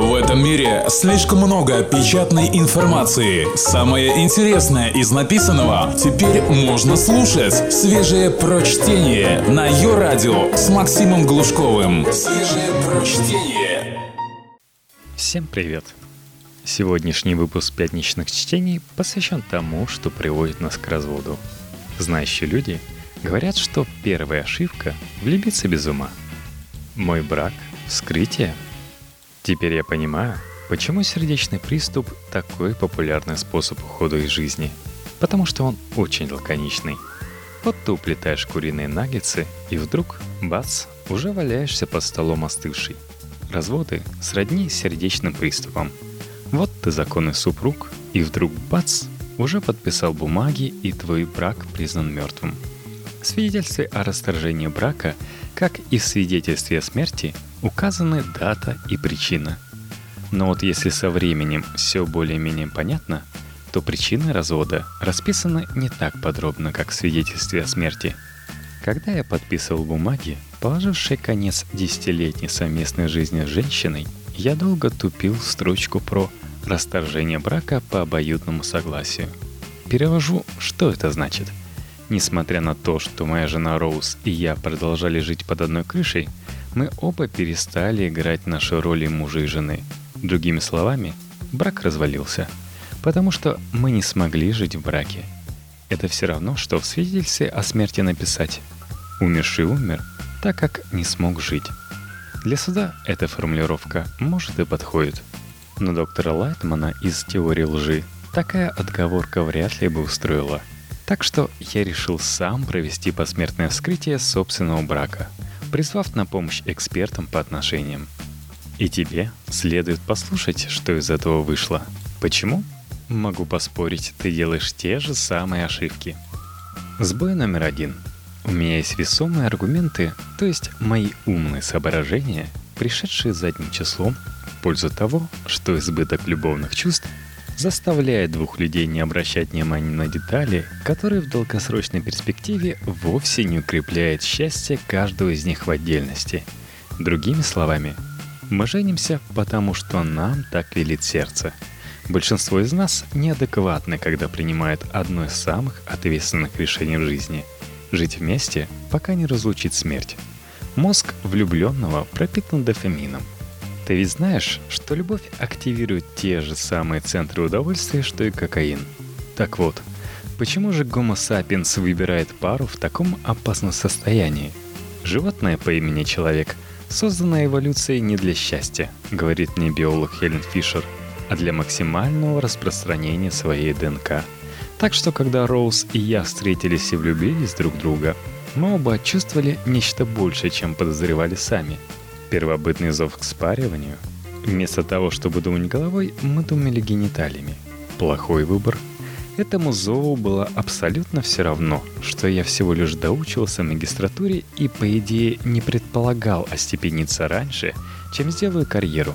В этом мире слишком много печатной информации. Самое интересное из написанного теперь можно слушать. Свежее прочтение на ее радио с Максимом Глушковым. Свежее прочтение. Всем привет! Сегодняшний выпуск пятничных чтений посвящен тому, что приводит нас к разводу. Знающие люди говорят, что первая ошибка – влюбиться без ума. Мой брак – вскрытие – Теперь я понимаю, почему сердечный приступ – такой популярный способ ухода из жизни. Потому что он очень лаконичный. Вот ты уплетаешь куриные наггетсы, и вдруг, бац, уже валяешься под столом остывший. Разводы сродни сердечным приступам. Вот ты законный супруг, и вдруг бац, уже подписал бумаги, и твой брак признан мертвым. В свидетельстве о расторжении брака, как и в свидетельстве о смерти, указаны дата и причина. Но вот если со временем все более-менее понятно, то причины развода расписаны не так подробно, как в свидетельстве о смерти. Когда я подписывал бумаги, положившие конец десятилетней совместной жизни с женщиной, я долго тупил строчку про расторжение брака по обоюдному согласию. Перевожу, что это значит. Несмотря на то, что моя жена Роуз и я продолжали жить под одной крышей, мы оба перестали играть наши роли мужа и жены. Другими словами, брак развалился, потому что мы не смогли жить в браке. Это все равно, что в свидетельстве о смерти написать «умерший умер, так как не смог жить». Для суда эта формулировка может и подходит. Но доктора Лайтмана из теории лжи такая отговорка вряд ли бы устроила. Так что я решил сам провести посмертное вскрытие собственного брака – призвав на помощь экспертам по отношениям. И тебе следует послушать, что из этого вышло. Почему? Могу поспорить, ты делаешь те же самые ошибки. Сбой номер один. У меня есть весомые аргументы, то есть мои умные соображения, пришедшие задним числом в пользу того, что избыток любовных чувств заставляет двух людей не обращать внимания на детали, которые в долгосрочной перспективе вовсе не укрепляют счастье каждого из них в отдельности. Другими словами, мы женимся, потому что нам так велит сердце. Большинство из нас неадекватны, когда принимают одно из самых ответственных решений в жизни – жить вместе, пока не разлучит смерть. Мозг влюбленного пропитан дофамином – ты ведь знаешь, что любовь активирует те же самые центры удовольствия, что и кокаин. Так вот, почему же Homo sapiens выбирает пару в таком опасном состоянии? Животное по имени человек создано эволюцией не для счастья, говорит мне биолог Хелен Фишер, а для максимального распространения своей ДНК. Так что, когда Роуз и я встретились и влюбились друг друга, мы оба чувствовали нечто большее, чем подозревали сами – первобытный зов к спариванию. Вместо того, чтобы думать головой, мы думали гениталиями. Плохой выбор. Этому зову было абсолютно все равно, что я всего лишь доучился в магистратуре и, по идее, не предполагал остепениться раньше, чем сделаю карьеру.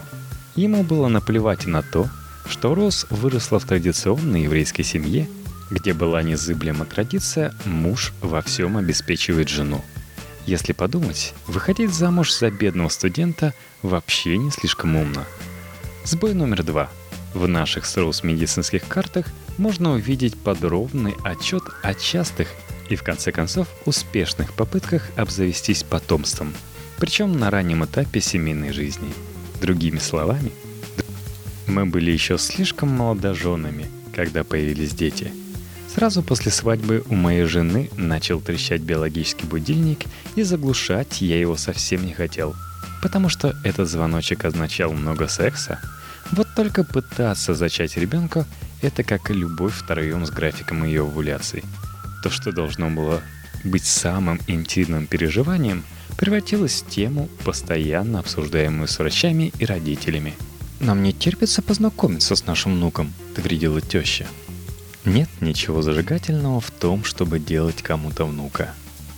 Ему было наплевать на то, что Рос выросла в традиционной еврейской семье, где была незыблема традиция «муж во всем обеспечивает жену». Если подумать, выходить замуж за бедного студента вообще не слишком умно. Сбой номер два. В наших с медицинских картах можно увидеть подробный отчет о частых и, в конце концов, успешных попытках обзавестись потомством, причем на раннем этапе семейной жизни. Другими словами, мы были еще слишком молодоженами, когда появились дети – Сразу после свадьбы у моей жены начал трещать биологический будильник, и заглушать я его совсем не хотел, потому что этот звоночек означал много секса. Вот только пытаться зачать ребенка – это как любовь втроем с графиком ее овуляций. То, что должно было быть самым интимным переживанием, превратилось в тему, постоянно обсуждаемую с врачами и родителями. «Нам не терпится познакомиться с нашим внуком», — твердила теща. Нет ничего зажигательного в том, чтобы делать кому-то внука.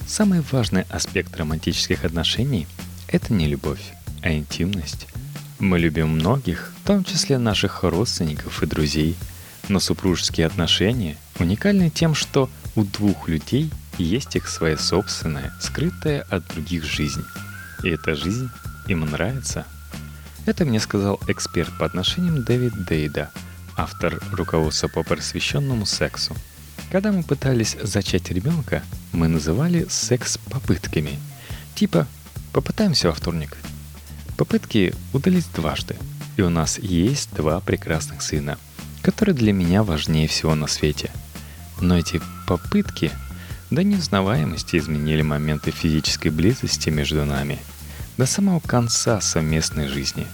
Самый важный аспект романтических отношений – это не любовь, а интимность. Мы любим многих, в том числе наших родственников и друзей, но супружеские отношения уникальны тем, что у двух людей есть их своя собственная, скрытая от других жизнь. И эта жизнь им нравится. Это мне сказал эксперт по отношениям Дэвид Дейда, автор руководства по просвещенному сексу. Когда мы пытались зачать ребенка, мы называли секс попытками. Типа «попытаемся во вторник». Попытки удались дважды, и у нас есть два прекрасных сына, которые для меня важнее всего на свете. Но эти попытки до неузнаваемости изменили моменты физической близости между нами – до самого конца совместной жизни.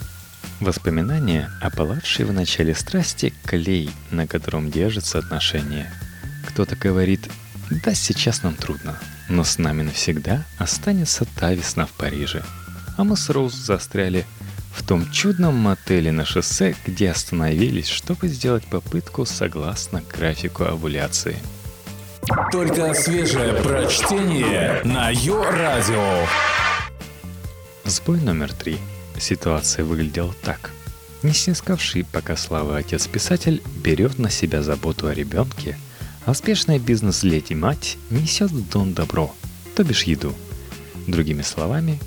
Воспоминания о палавшей в начале страсти клей, на котором держатся отношения. Кто-то говорит, да сейчас нам трудно, но с нами навсегда останется та весна в Париже. А мы с Роуз застряли в том чудном мотеле на шоссе, где остановились, чтобы сделать попытку согласно графику овуляции. Только свежее прочтение на Йо-Радио. Сбой номер три. Ситуация выглядела так. Не снискавший пока славы отец-писатель берет на себя заботу о ребенке, а успешная бизнес-леди мать несет в дом добро, то бишь еду. Другими словами,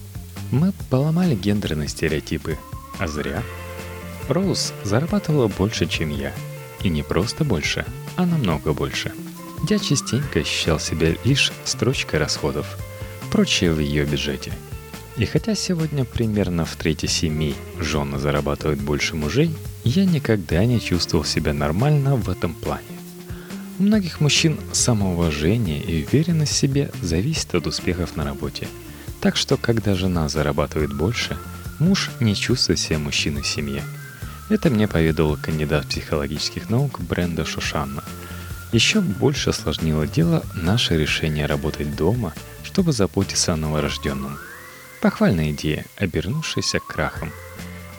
мы поломали гендерные стереотипы, а зря. Роуз зарабатывала больше, чем я. И не просто больше, а намного больше. Я частенько ощущал себя лишь строчкой расходов, прочее в ее бюджете – и хотя сегодня примерно в трети семей жены зарабатывают больше мужей, я никогда не чувствовал себя нормально в этом плане. У многих мужчин самоуважение и уверенность в себе зависит от успехов на работе. Так что, когда жена зарабатывает больше, муж не чувствует себя мужчиной в семье. Это мне поведал кандидат психологических наук Бренда Шушанна. Еще больше осложнило дело наше решение работать дома, чтобы заботиться о новорожденном – Похвальная идея, обернувшаяся крахом.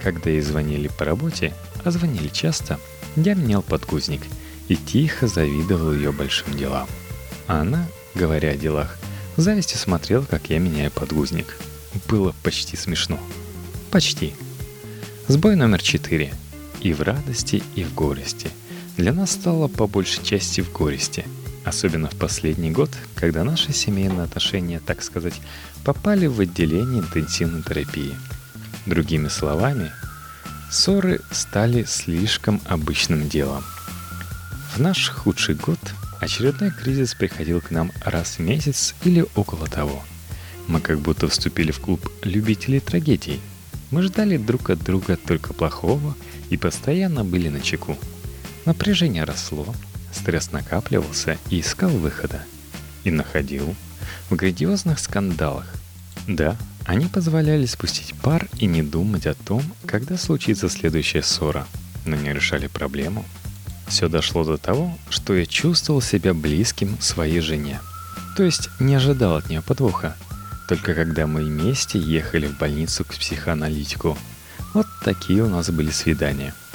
Когда ей звонили по работе, а звонили часто, я менял подгузник и тихо завидовал ее большим делам. А она, говоря о делах, завистью смотрела, как я меняю подгузник. Было почти смешно. Почти. Сбой номер четыре. И в радости, и в горести. Для нас стало по большей части в горести. Особенно в последний год, когда наши семейные отношения, так сказать, попали в отделение интенсивной терапии. Другими словами, ссоры стали слишком обычным делом. В наш худший год очередной кризис приходил к нам раз в месяц или около того. Мы как будто вступили в клуб любителей трагедий. Мы ждали друг от друга только плохого и постоянно были на чеку. Напряжение росло, стресс накапливался и искал выхода. И находил в грандиозных скандалах, да, они позволяли спустить пар и не думать о том, когда случится следующая ссора, но не решали проблему. Все дошло до того, что я чувствовал себя близким своей жене. То есть не ожидал от нее подвоха. Только когда мы вместе ехали в больницу к психоаналитику. Вот такие у нас были свидания –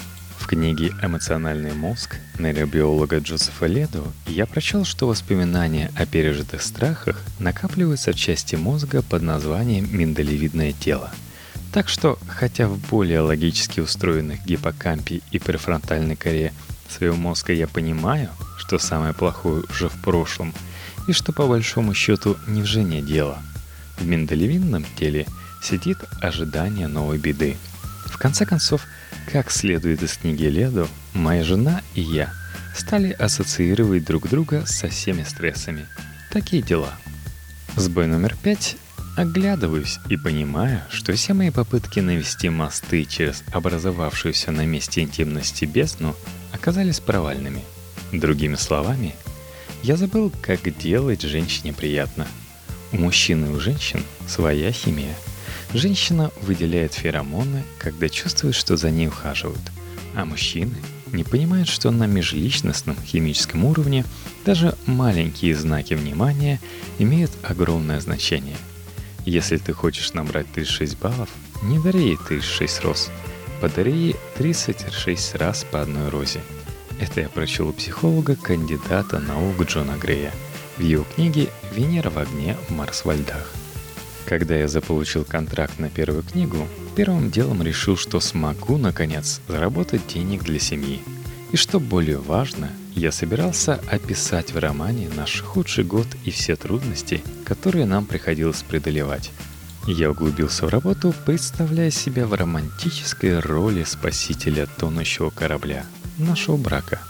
в книге «Эмоциональный мозг» нейробиолога Джозефа Леду я прочел, что воспоминания о пережитых страхах накапливаются в части мозга под названием миндалевидное тело. Так что, хотя в более логически устроенных гиппокампе и префронтальной коре своего мозга я понимаю, что самое плохое уже в прошлом, и что по большому счету не в жене дело, в миндалевидном теле сидит ожидание новой беды. Конце концов, как следует из книги Леду, моя жена и я стали ассоциировать друг друга со всеми стрессами. Такие дела. Сбой номер пять. Оглядываюсь и понимаю, что все мои попытки навести мосты через образовавшуюся на месте интимности бездну оказались провальными. Другими словами, я забыл, как делать женщине приятно. У мужчин и у женщин своя химия – Женщина выделяет феромоны, когда чувствует, что за ней ухаживают, а мужчины не понимают, что на межличностном химическом уровне даже маленькие знаки внимания имеют огромное значение. Если ты хочешь набрать 36 баллов, не дари ей 36 роз, подари ей 36 раз по одной розе. Это я прочел у психолога, кандидата наук Джона Грея в его книге «Венера в огне, Марс во льдах». Когда я заполучил контракт на первую книгу, первым делом решил, что смогу, наконец, заработать денег для семьи. И что более важно, я собирался описать в романе наш худший год и все трудности, которые нам приходилось преодолевать. Я углубился в работу, представляя себя в романтической роли спасителя тонущего корабля, нашего брака.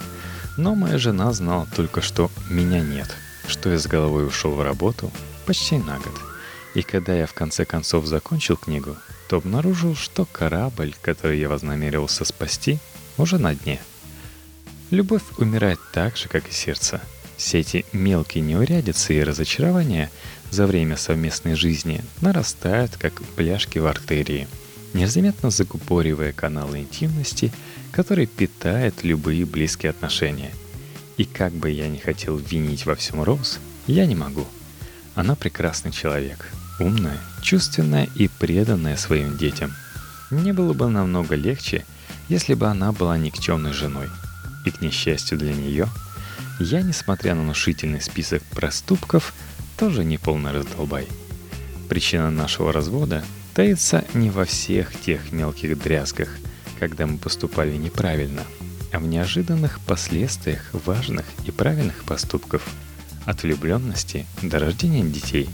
Но моя жена знала только, что меня нет, что я с головой ушел в работу почти на год. И когда я в конце концов закончил книгу, то обнаружил, что корабль, который я вознамерился спасти, уже на дне. Любовь умирает так же, как и сердце. Все эти мелкие неурядицы и разочарования за время совместной жизни нарастают, как пляшки в артерии, незаметно закупоривая каналы интимности, которые питают любые близкие отношения. И как бы я ни хотел винить во всем Роуз, я не могу. Она прекрасный человек, умная, чувственная и преданная своим детям. Мне было бы намного легче, если бы она была никчемной женой. И к несчастью для нее, я, несмотря на внушительный список проступков, тоже не полный раздолбай. Причина нашего развода таится не во всех тех мелких дрязгах, когда мы поступали неправильно, а в неожиданных последствиях важных и правильных поступков, от влюбленности до рождения детей.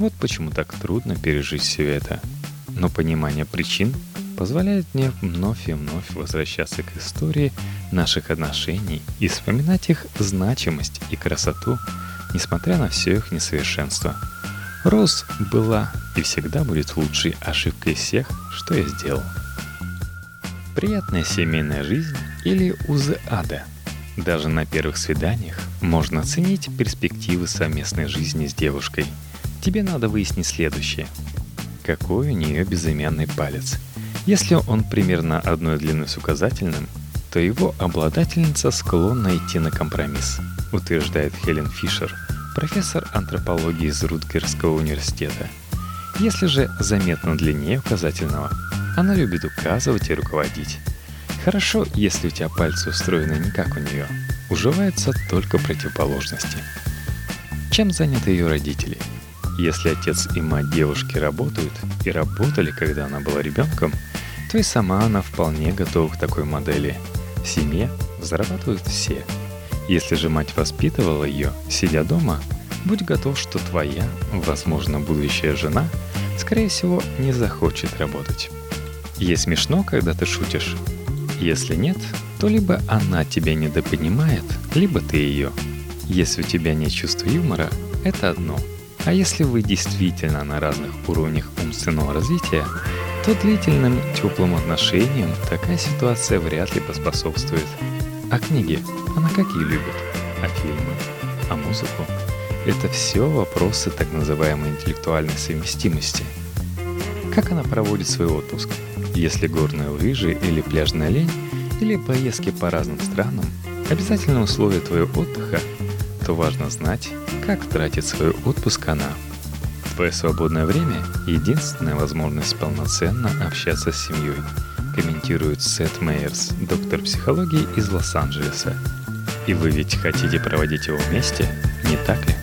Вот почему так трудно пережить все это. Но понимание причин позволяет мне вновь и вновь возвращаться к истории наших отношений и вспоминать их значимость и красоту – несмотря на все их несовершенство. Роз была и всегда будет лучшей ошибкой всех, что я сделал. Приятная семейная жизнь или узы ада. Даже на первых свиданиях можно оценить перспективы совместной жизни с девушкой. Тебе надо выяснить следующее. Какой у нее безымянный палец? Если он примерно одной длины с указательным, то его обладательница склонна идти на компромисс – утверждает Хелен Фишер, профессор антропологии из Рутгерского университета. Если же заметно длиннее указательного, она любит указывать и руководить. Хорошо, если у тебя пальцы устроены не как у нее. Уживаются только противоположности. Чем заняты ее родители? Если отец и мать девушки работают и работали, когда она была ребенком, то и сама она вполне готова к такой модели. В семье зарабатывают все – если же мать воспитывала ее, сидя дома, будь готов, что твоя, возможно, будущая жена, скорее всего, не захочет работать. Ей смешно, когда ты шутишь. Если нет, то либо она тебя недопонимает, либо ты ее. Если у тебя нет чувства юмора, это одно. А если вы действительно на разных уровнях умственного развития, то длительным теплым отношениям такая ситуация вряд ли поспособствует. А книги она какие любит? А фильмы? А музыку? Это все вопросы так называемой интеллектуальной совместимости. Как она проводит свой отпуск? Если горные лыжи или пляжная лень, или поездки по разным странам, обязательное условие твоего отдыха, то важно знать, как тратит свой отпуск она. Твое свободное время – единственная возможность полноценно общаться с семьей – комментирует Сет Мейерс, доктор психологии из Лос-Анджелеса. И вы ведь хотите проводить его вместе, не так ли?